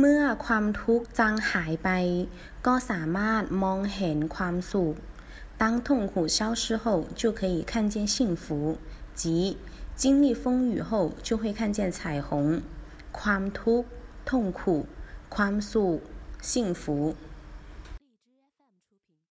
เมื่อความทุกข์จางหายไป ก็สามารถมองเห็นความสุข当痛苦消失后就可以看见幸福即经历风雨后就会看见彩虹ความทุกข์痛苦ความสุข幸福